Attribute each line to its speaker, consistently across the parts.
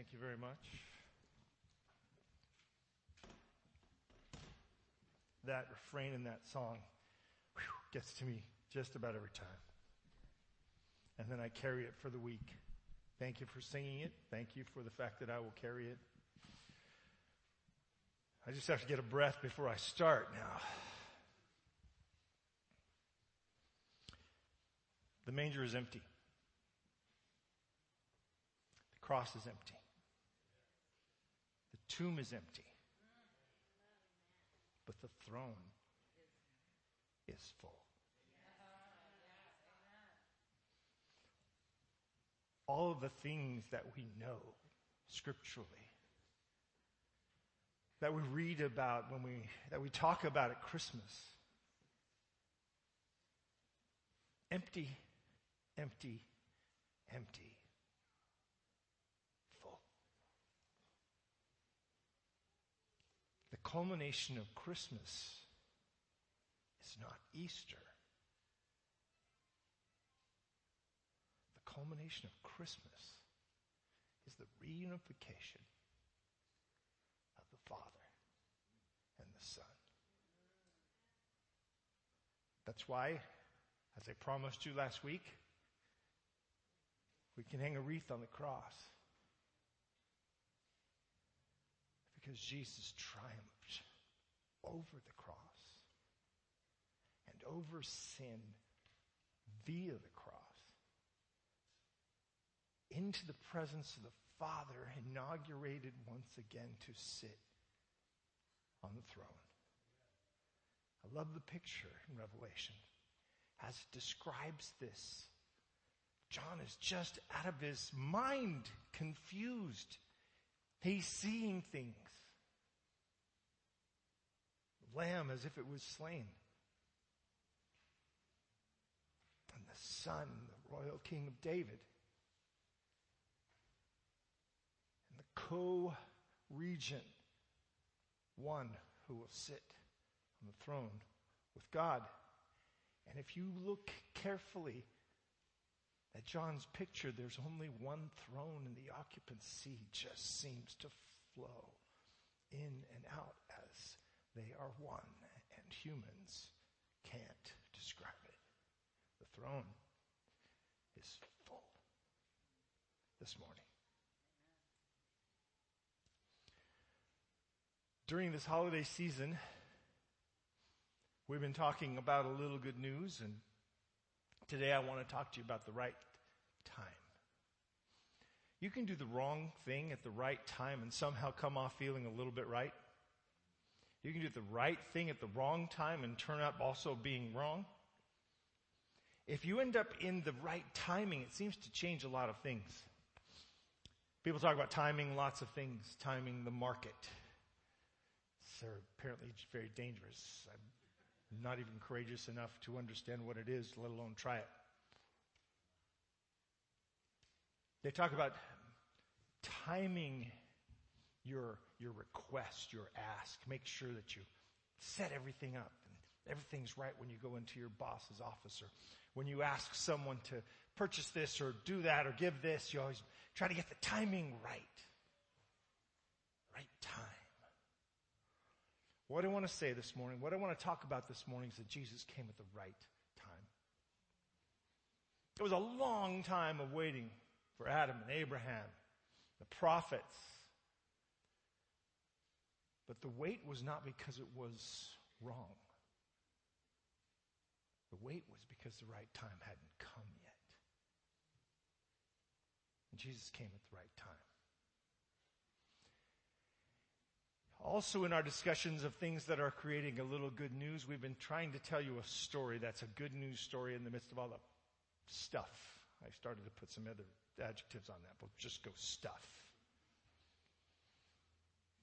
Speaker 1: Thank you very much. That refrain in that song whew, gets to me just about every time. And then I carry it for the week. Thank you for singing it. Thank you for the fact that I will carry it. I just have to get a breath before I start now. The manger is empty. The cross is empty. Tomb is empty. But the throne is full. All of the things that we know scripturally, that we read about when we, that we talk about at Christmas, empty empty, empty, full. The culmination of Christmas is not Easter. The culmination of Christmas is the reunification of the Father and the Son. That's why, as I promised you last week, we can hang a wreath on the cross. Because Jesus triumphed over the cross and over sin via the cross into the presence of the Father, inaugurated once again to sit on the throne. I love the picture in Revelation as it describes this John is just out of his mind, confused. He's seeing things. Lamb as if it was slain. And the Son, the royal King of David. And the co-regent, one who will sit on the throne with God. And if you look carefully, at John's picture, there's only one throne and the occupancy just seems to flow in and out they are one and humans can't describe it. The throne is full this morning. During this holiday season, we've been talking about a little good news and Today I want to talk to you about the right time. You can do the wrong thing at the right time and somehow come off feeling a little bit right. You can do the right thing at the wrong time and turn up also being wrong. If you end up in the right timing, it seems to change a lot of things. People talk about timing lots of things, timing the market. It's apparently very dangerous. I'm not even courageous enough to understand what it is, let alone try it. They talk about timing your, your request, your ask. Make sure that you set everything up and everything's right when you go into your boss's office or when you ask someone to purchase this or do that or give this, you always try to get the timing right. Right time. What I want to say this morning, what I want to talk about this morning is that Jesus came at the right time. It was a long time of waiting for Adam and Abraham, the prophets. But the wait was not because it was wrong. The wait was because the right time hadn't come yet. And Jesus came at the right time. Also, in our discussions of things that are creating a little good news, we've been trying to tell you a story that's a good news story in the midst of all the stuff. I started to put some other adjectives on that, but just go stuff.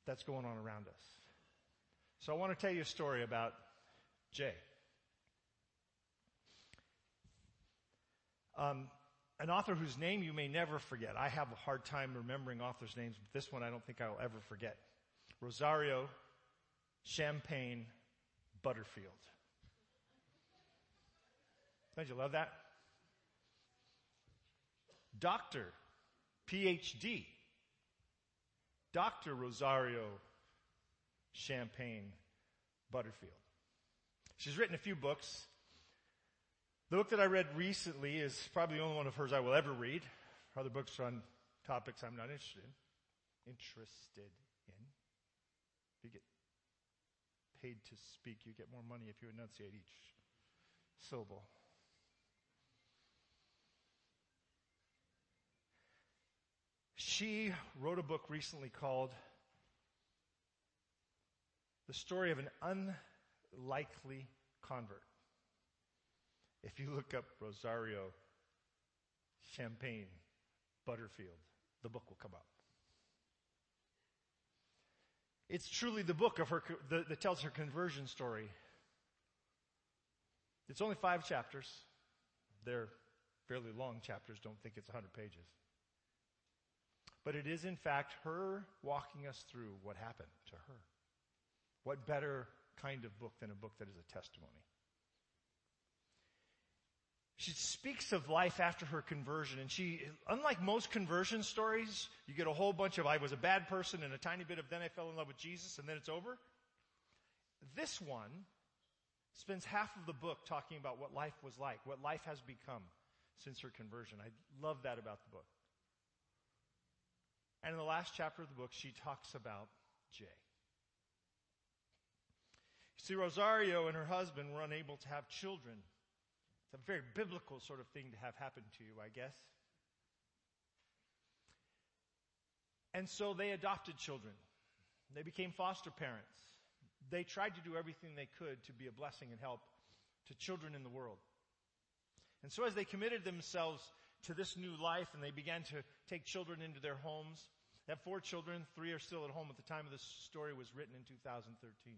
Speaker 1: That's going on around us. So I want to tell you a story about Jay. Um, an author whose name you may never forget. I have a hard time remembering authors' names, but this one I don't think I'll ever forget. Rosario, Champagne, Butterfield. Don't you love that? Doctor, PhD, Dr. Rosario Champagne Butterfield. She's written a few books. The book that I read recently is probably the only one of hers I will ever read. Her other books are on topics I'm not interested in. Interested in. If you get paid to speak, you get more money if you enunciate each syllable. She wrote a book recently called The Story of an Unlikely Convert. If you look up Rosario Champagne Butterfield, the book will come up. It's truly the book of her that tells her conversion story. It's only five chapters. They're fairly long chapters. Don't think it's 100 pages. But it is, in fact, her walking us through what happened to her. What better kind of book than a book that is a testimony? She speaks of life after her conversion, and she, unlike most conversion stories, you get a whole bunch of I was a bad person and a tiny bit of then I fell in love with Jesus and then it's over. This one spends half of the book talking about what life was like, what life has become since her conversion. I love that about the book. And in the last chapter of the book, she talks about Jay. You see, Rosario and her husband were unable to have children. It's a very biblical sort of thing to have happen to you, I guess. And so they adopted children. They became foster parents. They tried to do everything they could to be a blessing and help to children in the world. And so as they committed themselves to this new life and they began to take children into their homes. They have four children. Three are still at home at the time of this story was written in 2013.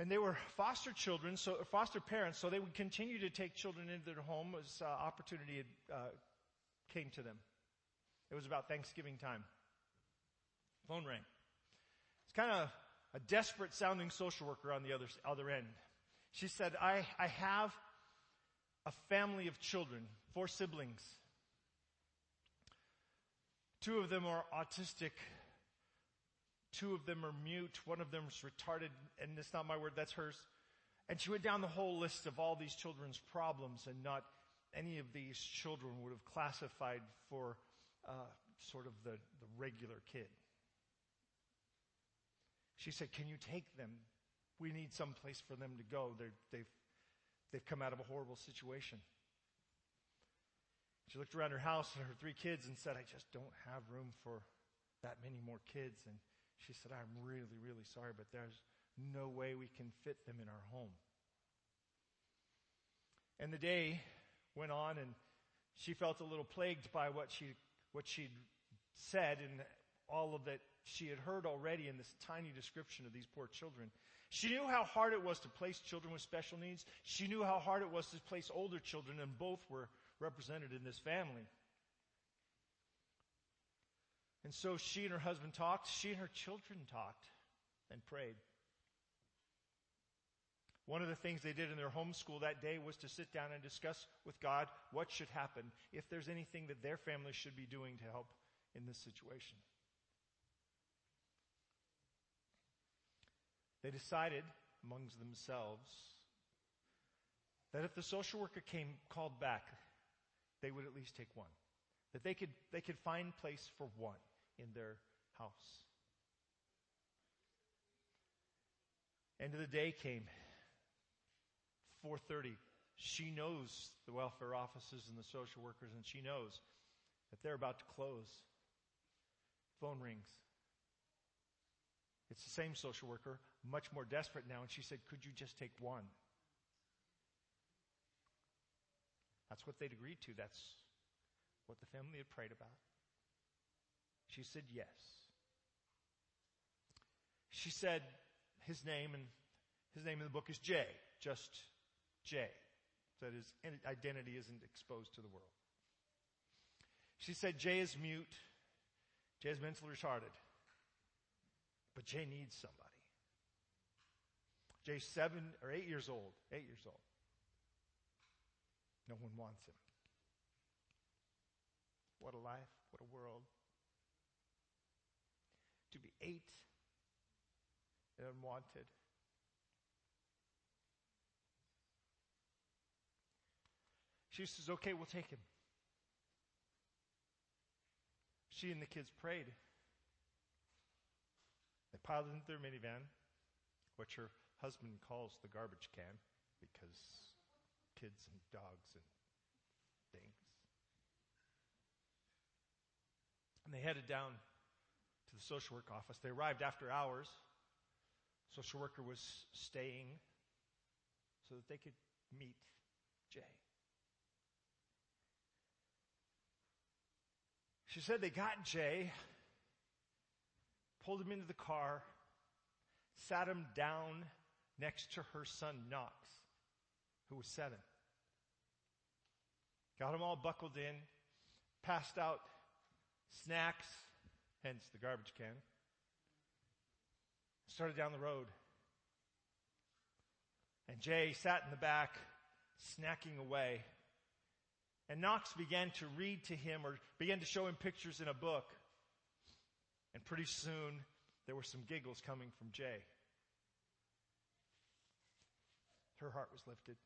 Speaker 1: And they were foster children, so foster parents, so they would continue to take children into their home as uh, opportunity had, uh, came to them. It was about Thanksgiving time. Phone rang. It's kind of a desperate sounding social worker on the other, other end. She said, I, I have a family of children, four siblings. Two of them are autistic. Two of them are mute. One of them is retarded, and it's not my word, that's hers. And she went down the whole list of all these children's problems, and not any of these children would have classified for uh, sort of the, the regular kid. She said, Can you take them? We need some place for them to go. They're, they've They've come out of a horrible situation. She looked around her house and her three kids and said, I just don't have room for that many more kids. And she said, I'm really, really sorry, but there's no way we can fit them in our home. And the day went on and she felt a little plagued by what she, what she'd said and all of that she had heard already in this tiny description of these poor children. She knew how hard it was to place children with special needs. She knew how hard it was to place older children, and both were represented in this family. And so she and her husband talked. She and her children talked and prayed. One of the things they did in their homeschool that day was to sit down and discuss with God what should happen if there's anything that their family should be doing to help in this situation. They decided amongst themselves that if the social worker came called back, they would at least take one. That they could, they could find place for one in their house. End of the day came. 4:30. She knows the welfare offices and the social workers and she knows that they're about to close. Phone rings. It's the same social worker, much more desperate now, and she said, Could you just take one? That's what they'd agreed to. That's what the family had prayed about. She said yes. She said his name, and his name in the book is Jay, just Jay. So that his identity isn't exposed to the world. She said Jay is mute. Jay is mentally retarded. But Jay needs somebody. Jay's seven or eight years old. Eight years old. No one wants him. What a life. What a world. To be eight and unwanted. She says, okay, we'll take him. She and the kids prayed. They piled into their minivan, which her husband calls the garbage can because kids and dogs and things. And they headed down to the social work office. They arrived after hours. Social worker was staying so that they could meet Jay. She said they got Jay, pulled him into the car, sat him down next to her son Knox, who was seven. Got them all buckled in, passed out snacks, hence the garbage can. Started down the road. And Jay sat in the back, snacking away. And Knox began to read to him or began to show him pictures in a book. And pretty soon, there were some giggles coming from Jay. Her heart was lifted.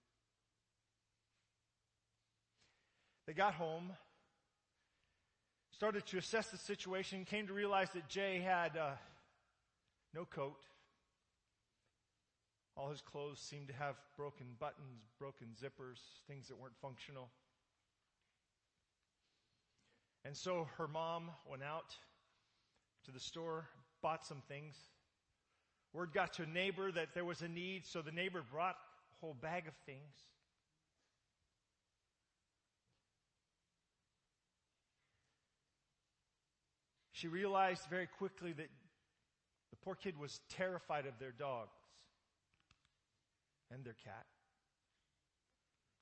Speaker 1: They got home, started to assess the situation, came to realize that Jay had uh, no coat. All his clothes seemed to have broken buttons, broken zippers, things that weren't functional. And so her mom went out to the store, bought some things. Word got to a neighbor that there was a need, so the neighbor brought a whole bag of things. She realized very quickly that the poor kid was terrified of their dogs and their cat.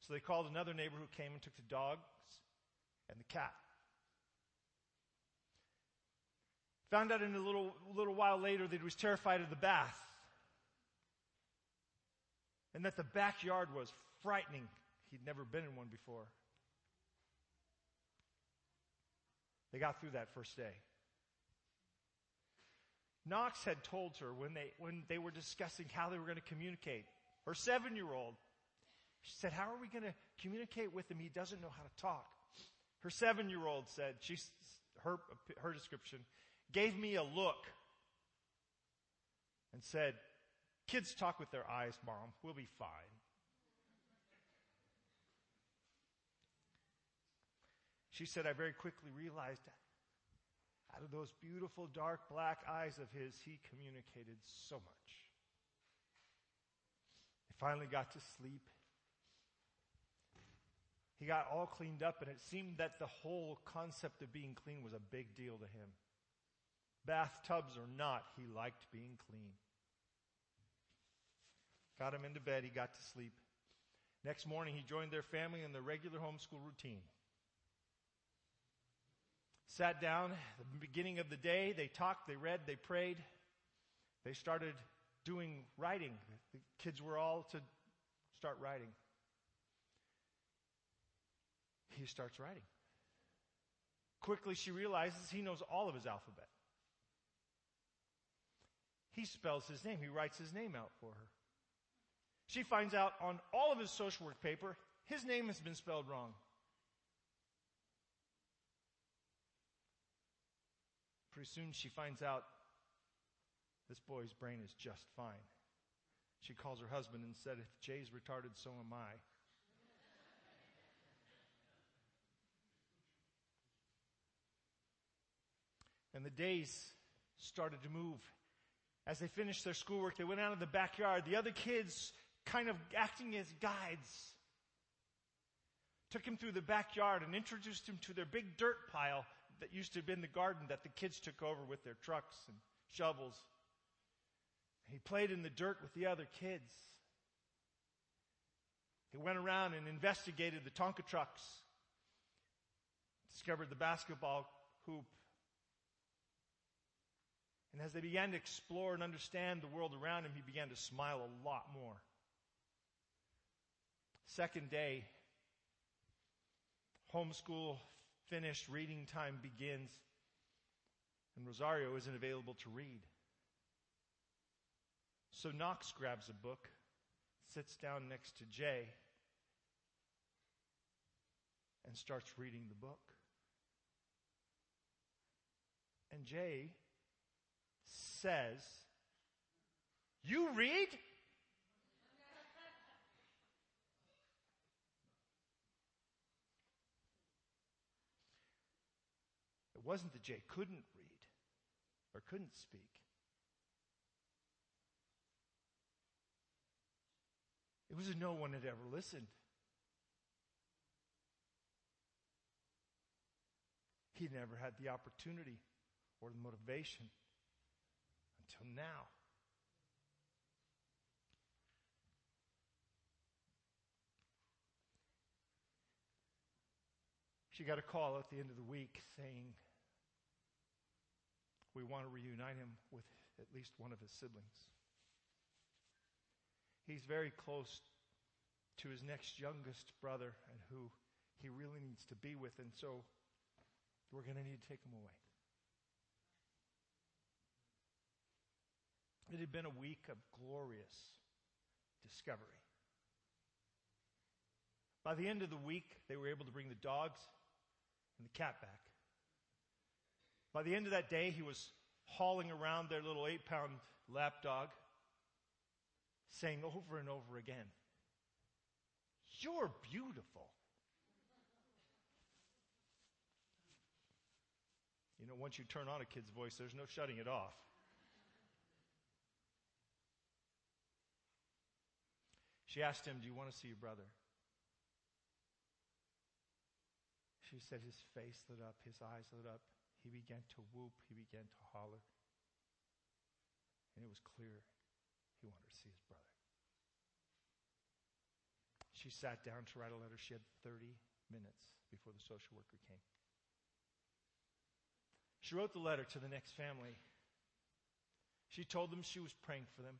Speaker 1: So they called another neighbor who came and took the dogs and the cat. Found out in a little, little while later that he was terrified of the bath. And that the backyard was frightening. He'd never been in one before. They got through that first day. Knox had told her when they, when they were discussing how they were going to communicate, her seven year old, she said, how are we going to communicate with him? He doesn't know how to talk. Her seven year old said, she, her, her description, gave me a look and said, kids talk with their eyes, mom. We'll be fine. She said, I very quickly realized out of those beautiful dark black eyes of his, he communicated so much. He finally got to sleep. He got all cleaned up, and it seemed that the whole concept of being clean was a big deal to him. Bathtubs or not, he liked being clean. Got him into bed, he got to sleep. Next morning, he joined their family in the regular homeschool routine. Sat down, the beginning of the day, they talked, they read, they prayed. They started doing writing. The kids were all to start writing. He starts writing. Quickly, she realizes he knows all of his alphabet. He spells his name. He writes his name out for her. She finds out on all of his social work paper, his name has been spelled wrong. Pretty soon she finds out this boy's brain is just fine. She calls her husband and said, If Jay's retarded, so am I. And the days started to move. As they finished their schoolwork, they went out in the backyard. The other kids, kind of acting as guides, took him through the backyard and introduced him to their big dirt pile that used to have been the garden that the kids took over with their trucks and shovels. He played in the dirt with the other kids. He went around and investigated the Tonka trucks, discovered the basketball hoop. And as they began to explore and understand the world around him, he began to smile a lot more. Second day, homeschool finished, reading time begins. And Rosario isn't available to read. So Knox grabs a book, sits down next to Jay, and starts reading the book. And Jay says, You read? Wasn't that Jay couldn't read or couldn't speak. It was that no one had ever listened. He never had the opportunity or the motivation until now. She got a call at the end of the week saying, We want to reunite him with at least one of his siblings. He's very close to his next youngest brother and who he really needs to be with, and so we're going to need to take him away. It had been a week of glorious discovery. By the end of the week, they were able to bring the dogs and the cat back. By the end of that day, he was hauling around their little eight pound lap dog, saying over and over again, You're beautiful. You know, once you turn on a kid's voice, there's no shutting it off. She asked him, Do you want to see your brother? She said his face lit up, his eyes lit up. He began to whoop, he began to holler. And it was clear he wanted to see his brother. She sat down to write a letter. She had 30 minutes before the social worker came. She wrote the letter to the next family. She told them she was praying for them.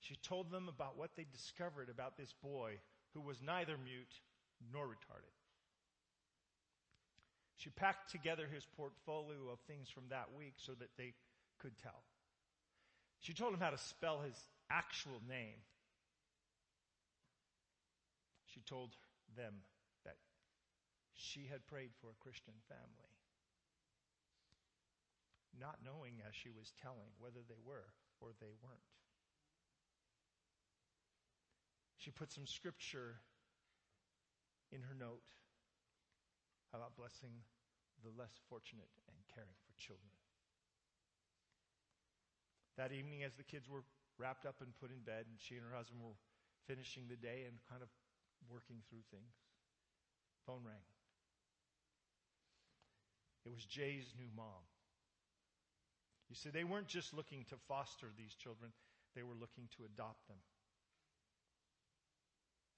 Speaker 1: She told them about what they discovered about this boy who was neither mute nor retarded. She packed together his portfolio of things from that week so that they could tell. She told him how to spell his actual name. She told them that she had prayed for a Christian family, not knowing as she was telling whether they were or they weren't. She put some scripture in her note about blessing the less fortunate and caring for children. That evening, as the kids were wrapped up and put in bed, and she and her husband were finishing the day and kind of working through things, phone rang. It was Jay's new mom. You see, they weren't just looking to foster these children, they were looking to adopt them.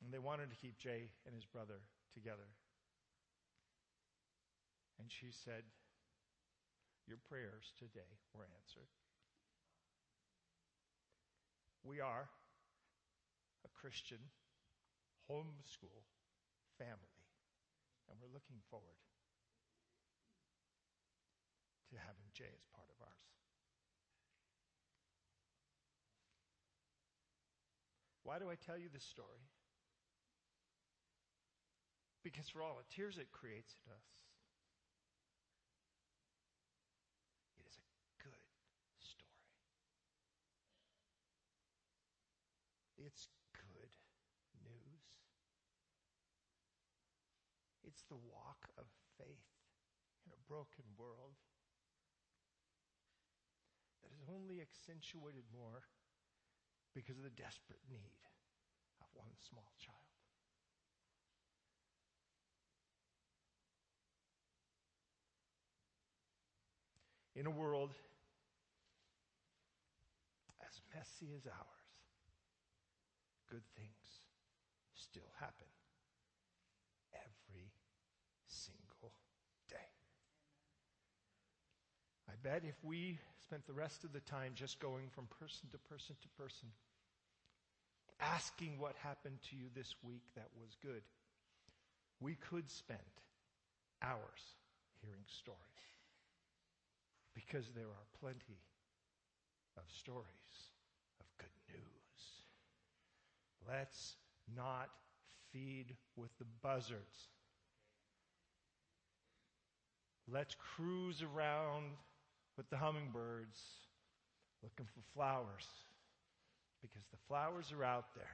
Speaker 1: And they wanted to keep Jay and his brother together. And she said, Your prayers today were answered. We are a Christian homeschool family, and we're looking forward to having Jay as part of ours. Why do I tell you this story? Because for all the tears it creates in us, it is a good story. It's good news. It's the walk of faith in a broken world that is only accentuated more because of the desperate need of one small child. in a world as messy as ours, good things still happen every single day. I bet if we spent the rest of the time just going from person to person to person, asking what happened to you this week that was good, we could spend hours hearing stories. Because there are plenty of stories. Let's not feed with the buzzards. Let's cruise around with the hummingbirds looking for flowers because the flowers are out there.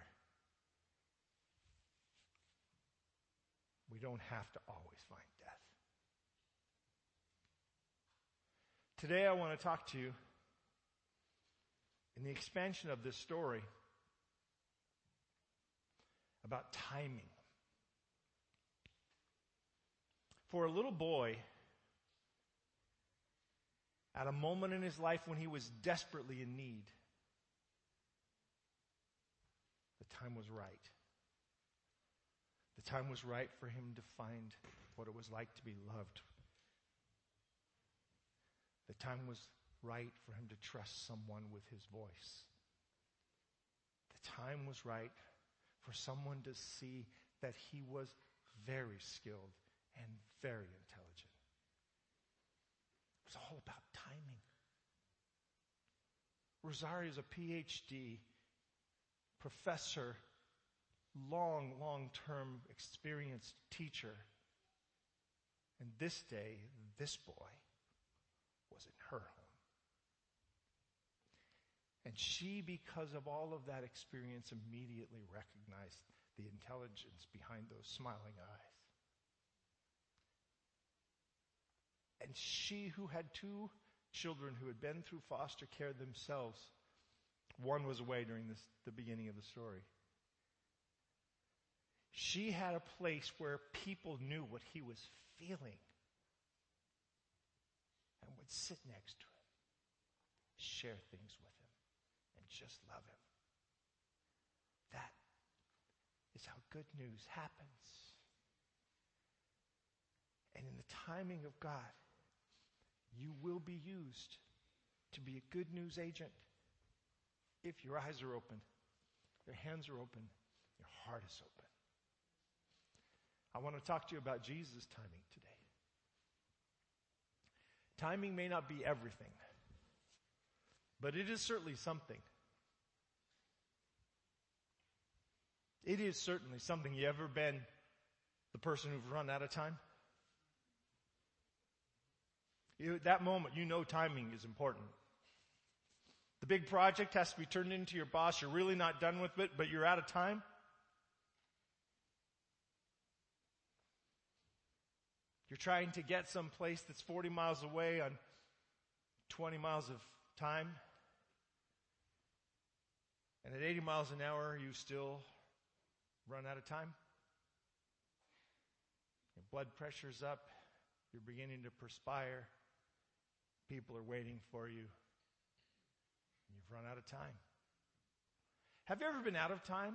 Speaker 1: We don't have to always find death. Today I want to talk to you in the expansion of this story about timing. For a little boy, at a moment in his life when he was desperately in need, the time was right. The time was right for him to find what it was like to be loved. The time was right for him to trust someone with his voice. The time was right for someone to see that he was very skilled and very intelligent. It was all about timing. Rosario is a PhD professor, long, long term experienced teacher. And this day, this boy was in her home. And she, because of all of that experience, immediately recognized the intelligence behind those smiling eyes. And she, who had two children who had been through foster care themselves, one was away during this, the beginning of the story. She had a place where people knew what he was feeling and would sit next to him, share things with him just love Him. That is how good news happens. And in the timing of God, you will be used to be a good news agent if your eyes are open, your hands are open, your heart is open. I want to talk to you about Jesus' timing today. Timing may not be everything, but it is certainly something. It is certainly something. You ever been the person who's run out of time? You, that moment, you know timing is important. The big project has to be turned into your boss. You're really not done with it, but you're out of time. You're trying to get someplace that's 40 miles away on 20 miles of time. And at 80 miles an hour, you still run out of time. Your blood pressure's up. You're beginning to perspire. People are waiting for you. You've run out of time. Have you ever been out of time?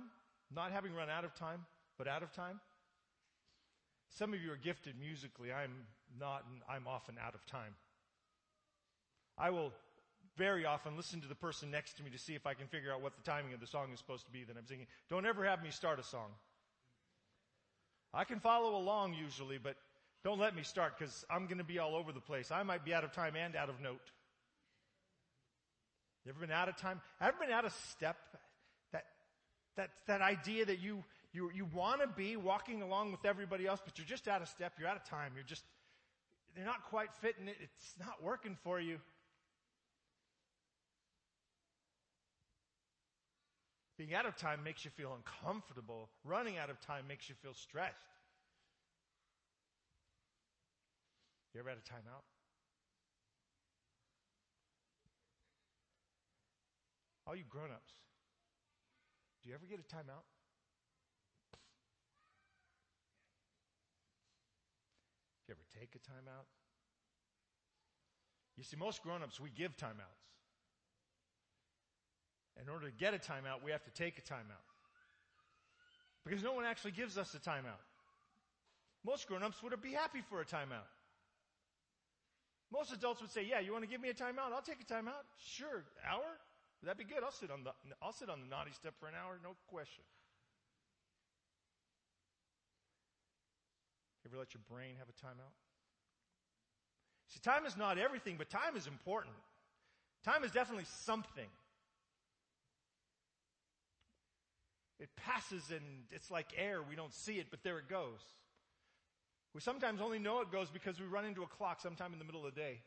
Speaker 1: Not having run out of time, but out of time? Some of you are gifted musically. I'm not, and I'm often out of time. I will very often listen to the person next to me to see if I can figure out what the timing of the song is supposed to be that I'm singing. Don't ever have me start a song. I can follow along usually, but don't let me start because I'm going to be all over the place. I might be out of time and out of note. You ever been out of time? Ever been out of step? That, that, that idea that you, you, you want to be walking along with everybody else, but you're just out of step. You're out of time. You're just, they're not quite fitting it. It's not working for you. Being out of time makes you feel uncomfortable. Running out of time makes you feel stressed. You ever had a timeout? All you grown ups, do you ever get a timeout? Do you ever take a timeout? You see, most grown ups, we give timeouts. In order to get a timeout, we have to take a timeout. Because no one actually gives us a timeout. Most grown-ups would be happy for a timeout. Most adults would say, yeah, you want to give me a timeout? I'll take a timeout. Sure. Hour? Would That'd be good. I'll sit on the, I'll sit on the naughty step for an hour. No question. You ever let your brain have a timeout? See, time is not everything, but time is important. Time is definitely something. It passes and it's like air. We don't see it, but there it goes. We sometimes only know it goes because we run into a clock sometime in the middle of the day.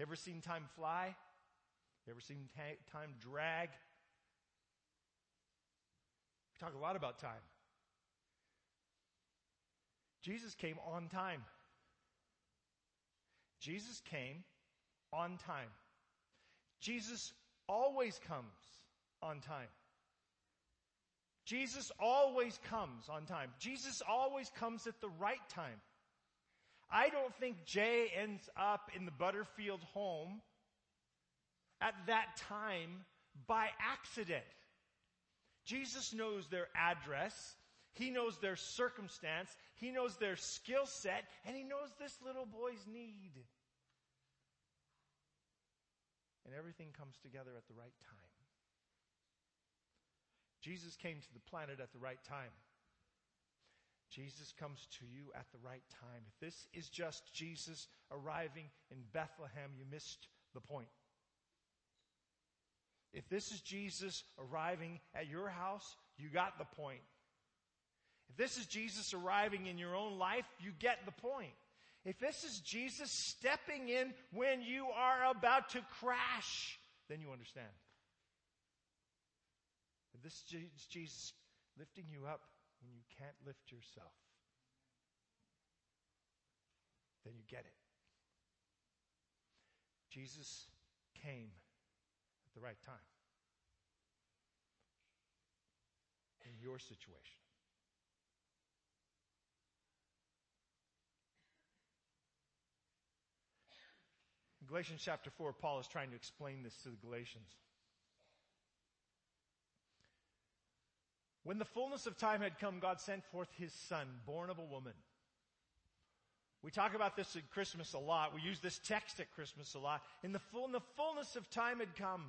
Speaker 1: Ever seen time fly? Ever seen time drag? We talk a lot about time. Jesus came on time. Jesus came on time. Jesus always comes on time. Jesus always comes on time. Jesus always comes at the right time. I don't think Jay ends up in the Butterfield home at that time by accident. Jesus knows their address. He knows their circumstance. He knows their skill set. And he knows this little boy's need. And everything comes together at the right time. Jesus came to the planet at the right time. Jesus comes to you at the right time. If this is just Jesus arriving in Bethlehem, you missed the point. If this is Jesus arriving at your house, you got the point. If this is Jesus arriving in your own life, you get the point. If this is Jesus stepping in when you are about to crash, then you understand. If this is Jesus lifting you up when you can't lift yourself, then you get it. Jesus came at the right time in your situation. In Galatians chapter 4, Paul is trying to explain this to the Galatians. When the fullness of time had come, God sent forth his son, born of a woman. We talk about this at Christmas a lot. We use this text at Christmas a lot. In the, full, in the fullness of time had come.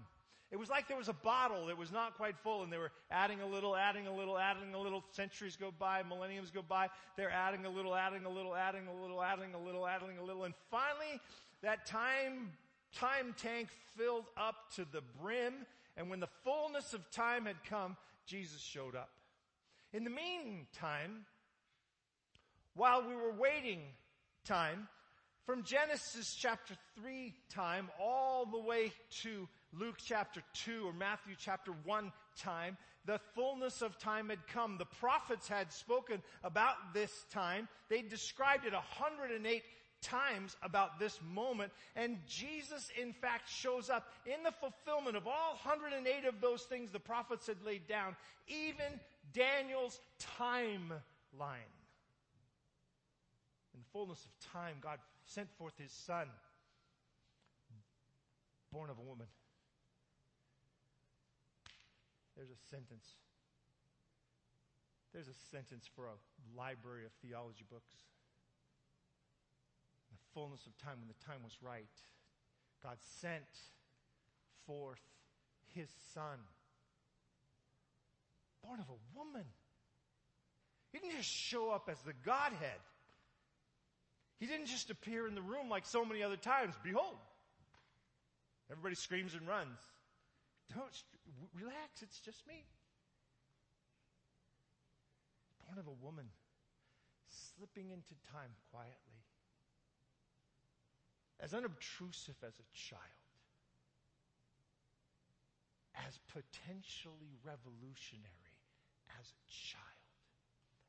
Speaker 1: It was like there was a bottle that was not quite full and they were adding a little, adding a little, adding a little. Centuries go by, millenniums go by. They're adding a little, adding a little, adding a little, adding a little, adding a little. And finally, that time, time tank filled up to the brim. And when the fullness of time had come, Jesus showed up. In the meantime, while we were waiting time, from Genesis chapter 3 time all the way to Luke chapter 2 or Matthew chapter 1 time, the fullness of time had come. The prophets had spoken about this time. They described it 108 times about this moment. And Jesus, in fact, shows up in the fulfillment of all 108 of those things the prophets had laid down, even Daniel's timeline. In the fullness of time, God sent forth his son, born of a woman. There's a sentence. There's a sentence for a library of theology books fullness of time, when the time was right, God sent forth his son, born of a woman. He didn't just show up as the Godhead. He didn't just appear in the room like so many other times. Behold. Everybody screams and runs. Don't, relax, it's just me. Born of a woman, slipping into time quietly as unobtrusive as a child, as potentially revolutionary as a child,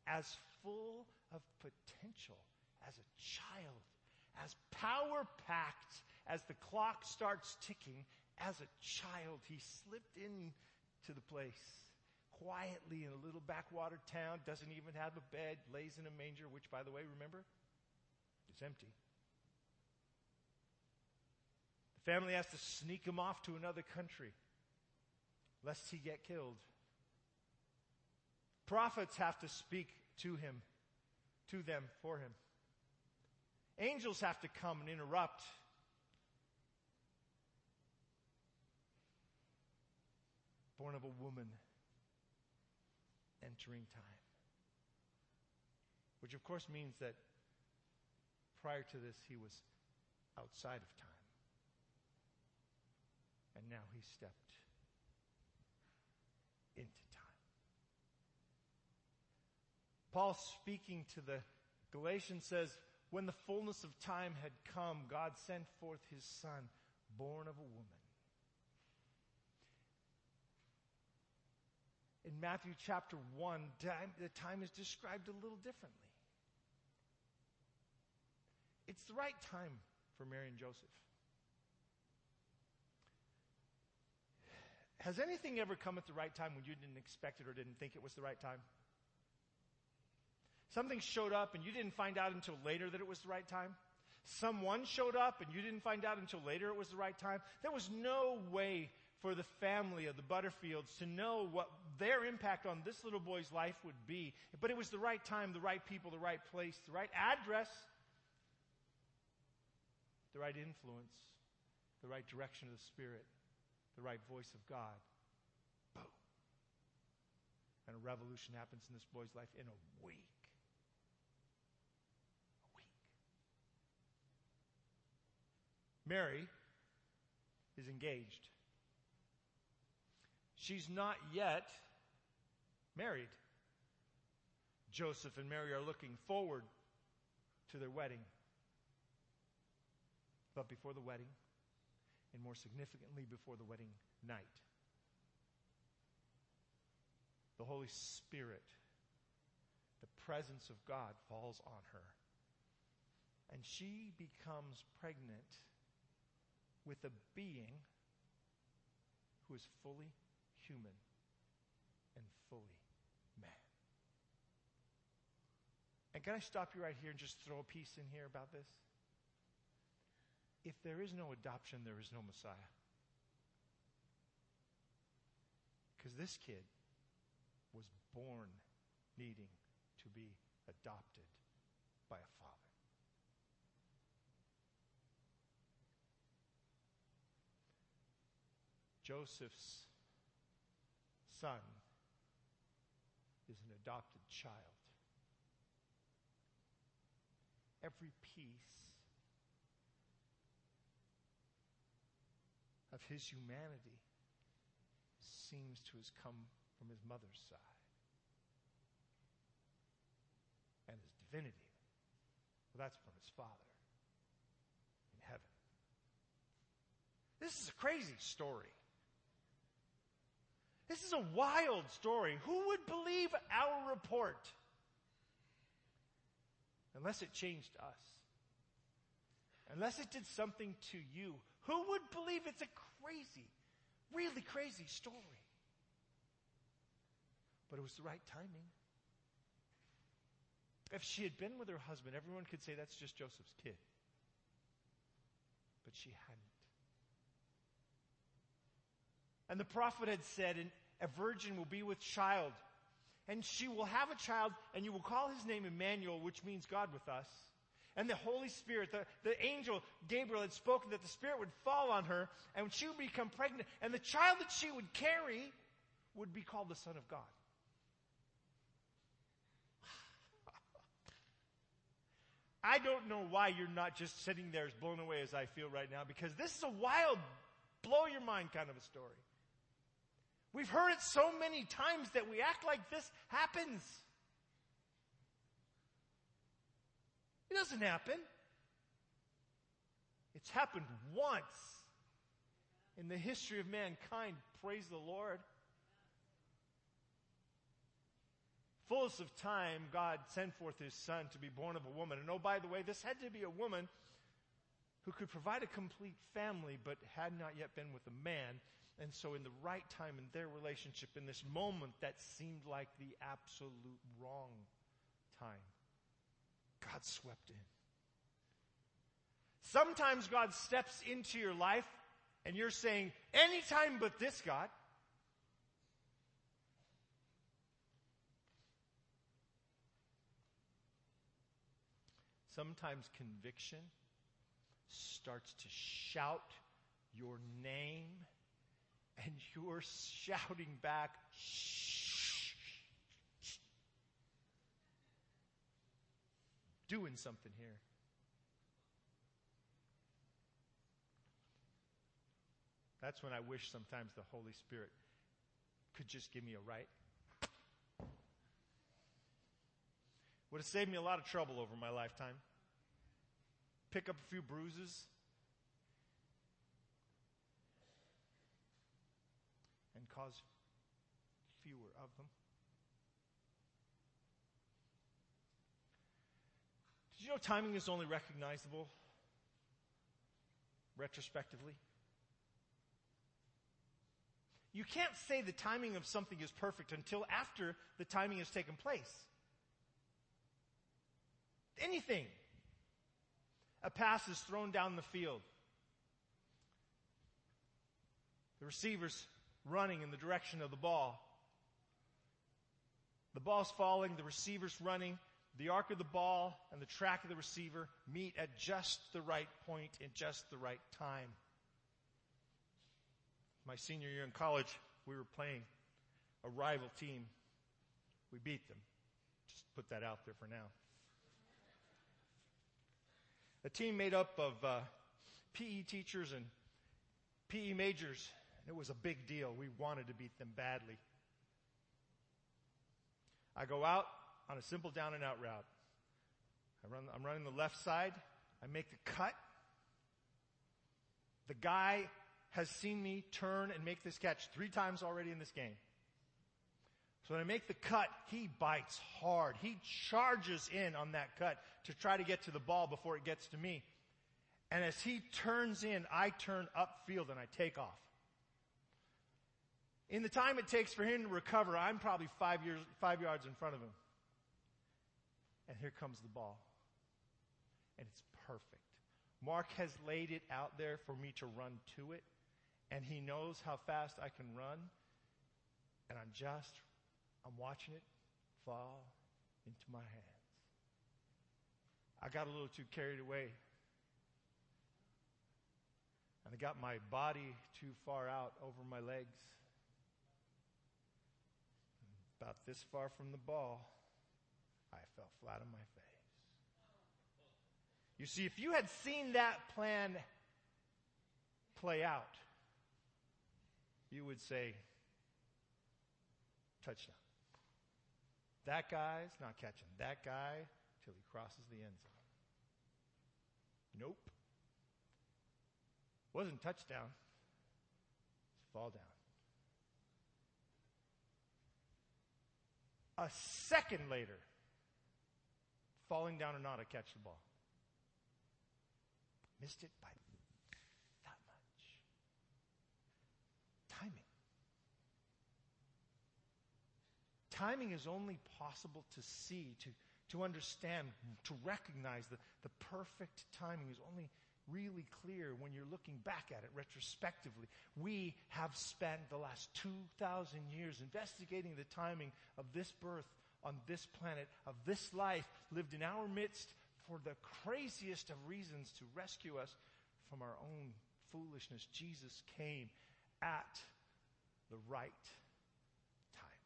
Speaker 1: as full of potential as a child, as power packed as the clock starts ticking as a child. He slipped into the place quietly in a little backwater town, doesn't even have a bed, lays in a manger, which, by the way, remember, is empty. Family has to sneak him off to another country lest he get killed. Prophets have to speak to him, to them, for him. Angels have to come and interrupt. Born of a woman, entering time. Which of course means that prior to this, he was outside of time. And now he stepped into time. Paul speaking to the Galatians says, when the fullness of time had come, God sent forth his son, born of a woman. In Matthew chapter 1, time, the time is described a little differently. It's the right time for Mary and Joseph. Has anything ever come at the right time when you didn't expect it or didn't think it was the right time? Something showed up and you didn't find out until later that it was the right time? Someone showed up and you didn't find out until later it was the right time? There was no way for the family of the Butterfields to know what their impact on this little boy's life would be. But it was the right time, the right people, the right place, the right address the right influence, the right direction of the Spirit, the right voice of God. Boom. And a revolution happens in this boy's life in a week. A week. Mary is engaged. She's not yet married. Joseph and Mary are looking forward to their wedding. But before the wedding, and more significantly, before the wedding night, the Holy Spirit, the presence of God falls on her. And she becomes pregnant with a being who is fully human and fully man. And can I stop you right here and just throw a piece in here about this? If there is no adoption, there is no Messiah. Because this kid was born needing to be adopted by a father. Joseph's son is an adopted child. Every piece of his humanity seems to have come from his mother's side. And his divinity, well, that's from his father in heaven. This is a crazy story. This is a wild story. Who would believe our report? Unless it changed us. Unless it did something to you. Who would believe it's a crazy, really crazy story? But it was the right timing. If she had been with her husband, everyone could say that's just Joseph's kid. But she hadn't. And the prophet had said, a virgin will be with child, and she will have a child, and you will call his name Emmanuel, which means God with us. And the Holy Spirit, the, the angel Gabriel had spoken that the Spirit would fall on her and she would become pregnant and the child that she would carry would be called the Son of God. I don't know why you're not just sitting there as blown away as I feel right now because this is a wild, blow your mind kind of a story. We've heard it so many times that we act like this happens. It doesn't happen. It's happened once in the history of mankind. Praise the Lord. Fullest of time, God sent forth his son to be born of a woman. And oh, by the way, this had to be a woman who could provide a complete family, but had not yet been with a man. And so, in the right time in their relationship, in this moment that seemed like the absolute wrong time, God swept in. Sometimes God steps into your life and you're saying, anytime but this, God. Sometimes conviction starts to shout your name and you're shouting back, shh. doing something here. That's when I wish sometimes the Holy Spirit could just give me a right. Would have saved me a lot of trouble over my lifetime. Pick up a few bruises. And cause fewer of them. You know timing is only recognizable retrospectively? You can't say the timing of something is perfect until after the timing has taken place. Anything. A pass is thrown down the field. The receiver's running in the direction of the ball. The ball's falling, the receiver's running. The arc of the ball and the track of the receiver meet at just the right point in just the right time my senior year in college, we were playing a rival team. We beat them. Just put that out there for now. A team made up of uh, PE teachers and PE majors. It was a big deal. We wanted to beat them badly. I go out on a simple down and out route. I run, I'm running the left side. I make the cut. The guy has seen me turn and make this catch three times already in this game. So when I make the cut, he bites hard. He charges in on that cut to try to get to the ball before it gets to me. And as he turns in, I turn upfield and I take off. In the time it takes for him to recover, I'm probably five, years, five yards in front of him. And here comes the ball. And it's perfect. Mark has laid it out there for me to run to it and he knows how fast I can run. And I'm just, I'm watching it fall into my hands. I got a little too carried away. And I got my body too far out over my legs. About this far from the ball, I fell flat on my face. You see, if you had seen that plan play out, you would say, touchdown. That guy's not catching that guy till he crosses the end zone. Nope. Wasn't touchdown. It's fall down. A second later, falling down or not, I catch the ball. Missed it by that much. Timing. Timing is only possible to see, to, to understand, to recognize the, the perfect timing is only really clear when you're looking back at it retrospectively. We have spent the last 2,000 years investigating the timing of this birth on this planet, of this life lived in our midst for the craziest of reasons to rescue us from our own foolishness. Jesus came at the right time.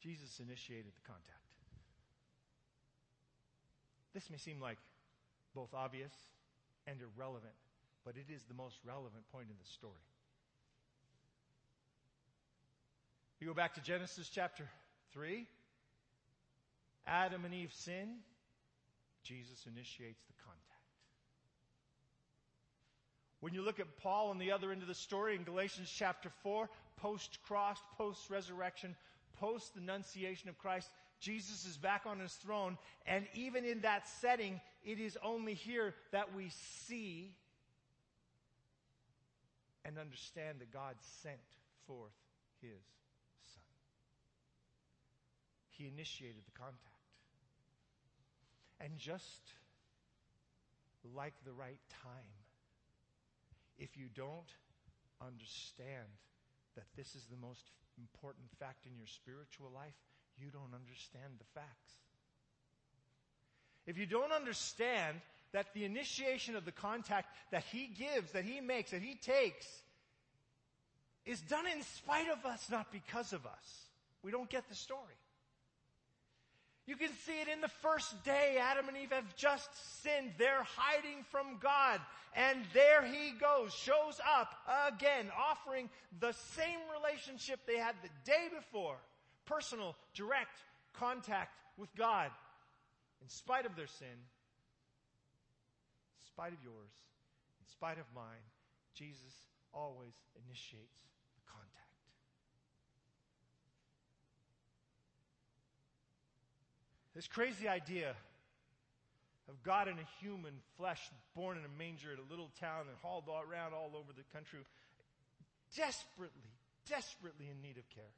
Speaker 1: Jesus initiated the contact. This may seem like both obvious and irrelevant, but it is the most relevant point in the story. You go back to Genesis chapter 3. Adam and Eve sin. Jesus initiates the contact. When you look at Paul on the other end of the story in Galatians chapter 4, post cross, post resurrection, post the Annunciation of Christ, Jesus is back on his throne. And even in that setting, it is only here that we see and understand that God sent forth his. He initiated the contact. And just like the right time, if you don't understand that this is the most important fact in your spiritual life, you don't understand the facts. If you don't understand that the initiation of the contact that he gives, that he makes, that he takes, is done in spite of us, not because of us, we don't get the story. You can see it in the first day. Adam and Eve have just sinned. They're hiding from God. And there he goes, shows up again, offering the same relationship they had the day before. Personal, direct contact with God. In spite of their sin, in spite of yours, in spite of mine, Jesus always initiates the contact. This crazy idea of God in a human flesh, born in a manger in a little town and hauled all around all over the country, desperately, desperately in need of care.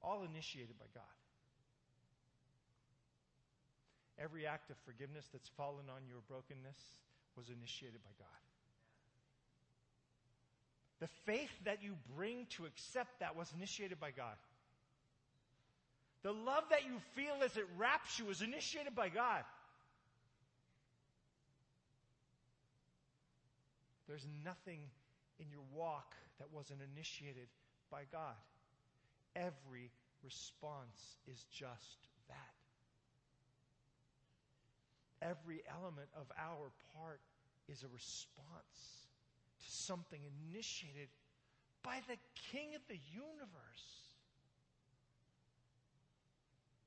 Speaker 1: All initiated by God. Every act of forgiveness that's fallen on your brokenness was initiated by God. The faith that you bring to accept that was initiated by God. The love that you feel as it wraps you is initiated by God. There's nothing in your walk that wasn't initiated by God. Every response is just that. Every element of our part is a response to something initiated by the King of the universe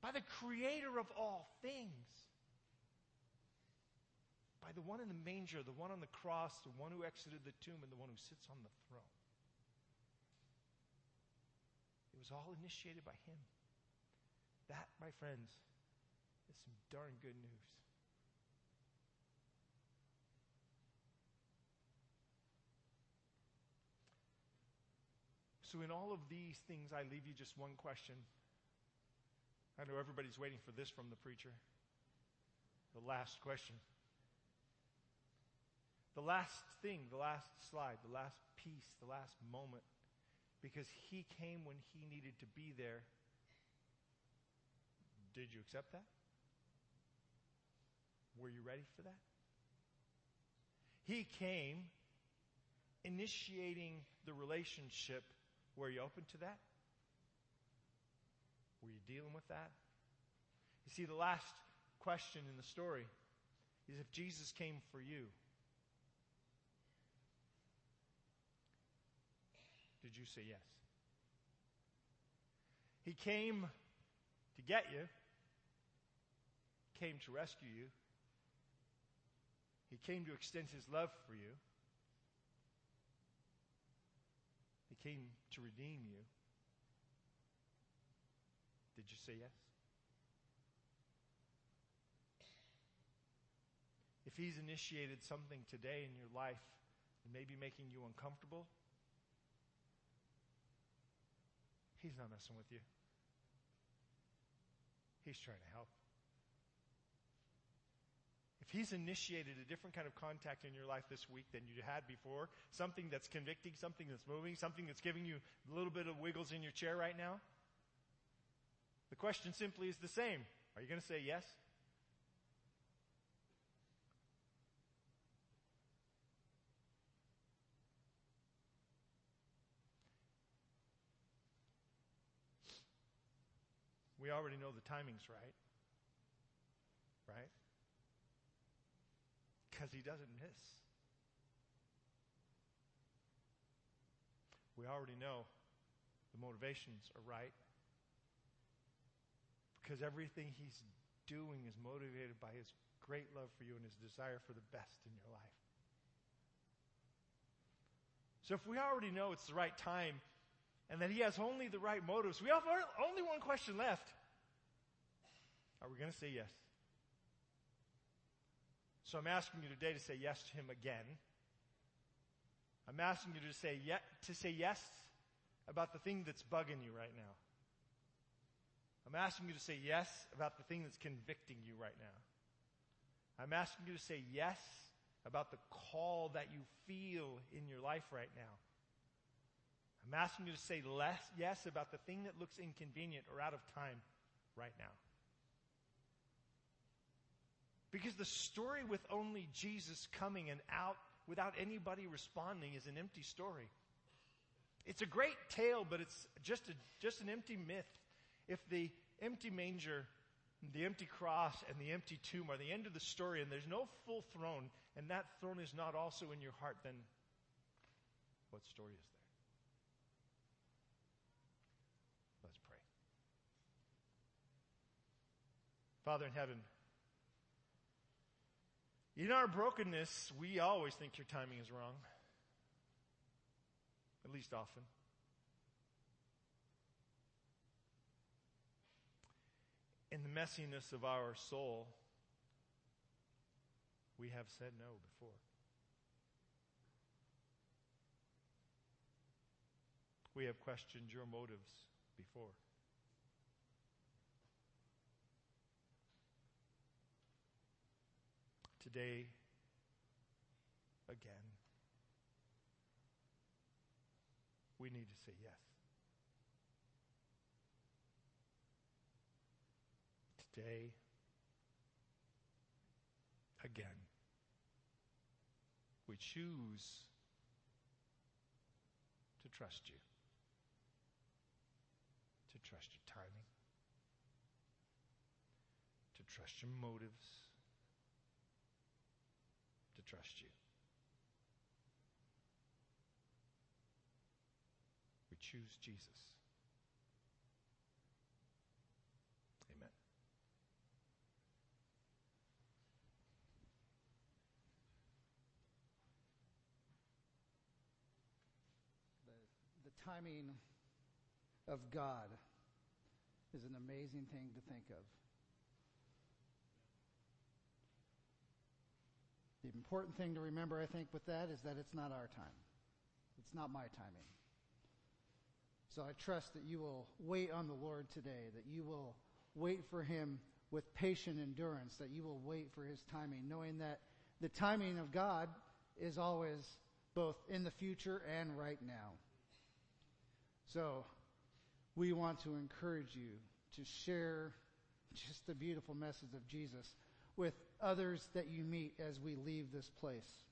Speaker 1: by the creator of all things, by the one in the manger, the one on the cross, the one who exited the tomb, and the one who sits on the throne. It was all initiated by him. That, my friends, is some darn good news. So, in all of these things, I leave you just one question I know everybody's waiting for this from the preacher. The last question. The last thing, the last slide, the last piece, the last moment. Because he came when he needed to be there. Did you accept that? Were you ready for that? He came initiating the relationship. Were you open to that? Were you dealing with that? You see, the last question in the story is if Jesus came for you, did you say yes? He came to get you, came to rescue you, he came to extend his love for you, he came to redeem you. Did you say yes? If He's initiated something today in your life and maybe making you uncomfortable, He's not messing with you. He's trying to help. If He's initiated a different kind of contact in your life this week than you had before, something that's convicting, something that's moving, something that's giving you a little bit of wiggles in your chair right now, the question simply is the same. Are you going to say yes? We already know the timing's right. Right? Because he doesn't miss. We already know the motivations are right because everything he's doing is motivated by his great love for you and his desire for the best in your life. So if we already know it's the right time and that he has only the right motives, we have only one question left. Are we going to say yes? So I'm asking you today to say yes to him again. I'm asking you to say, ye- to say yes about the thing that's bugging you right now. I'm asking you to say yes about the thing that's convicting you right now. I'm asking you to say yes about the call that you feel in your life right now. I'm asking you to say less, yes about the thing that looks inconvenient or out of time right now. Because the story with only Jesus coming and out without anybody responding is an empty story. It's a great tale, but it's just, a, just an empty myth If the empty manger, the empty cross, and the empty tomb are the end of the story, and there's no full throne, and that throne is not also in your heart, then what story is there? Let's pray. Father in heaven, in our brokenness, we always think your timing is wrong. At least often. In the messiness of our soul, we have said no before. We have questioned your motives before. Today, again, we need to say yes. Today, again, we choose to trust you, to trust your timing, to trust your motives, to trust you. We choose Jesus. Amen.
Speaker 2: The, the timing of God is an amazing thing to think of. The important thing to remember, I think, with that is that it's not our time. It's not my timing. So I trust that you will wait on the Lord today, that you will wait for Him with patient endurance, that you will wait for His timing, knowing that the timing of God is always both in the future and right now. So we want to encourage you to share just the beautiful message of Jesus with others that you meet as we leave this place.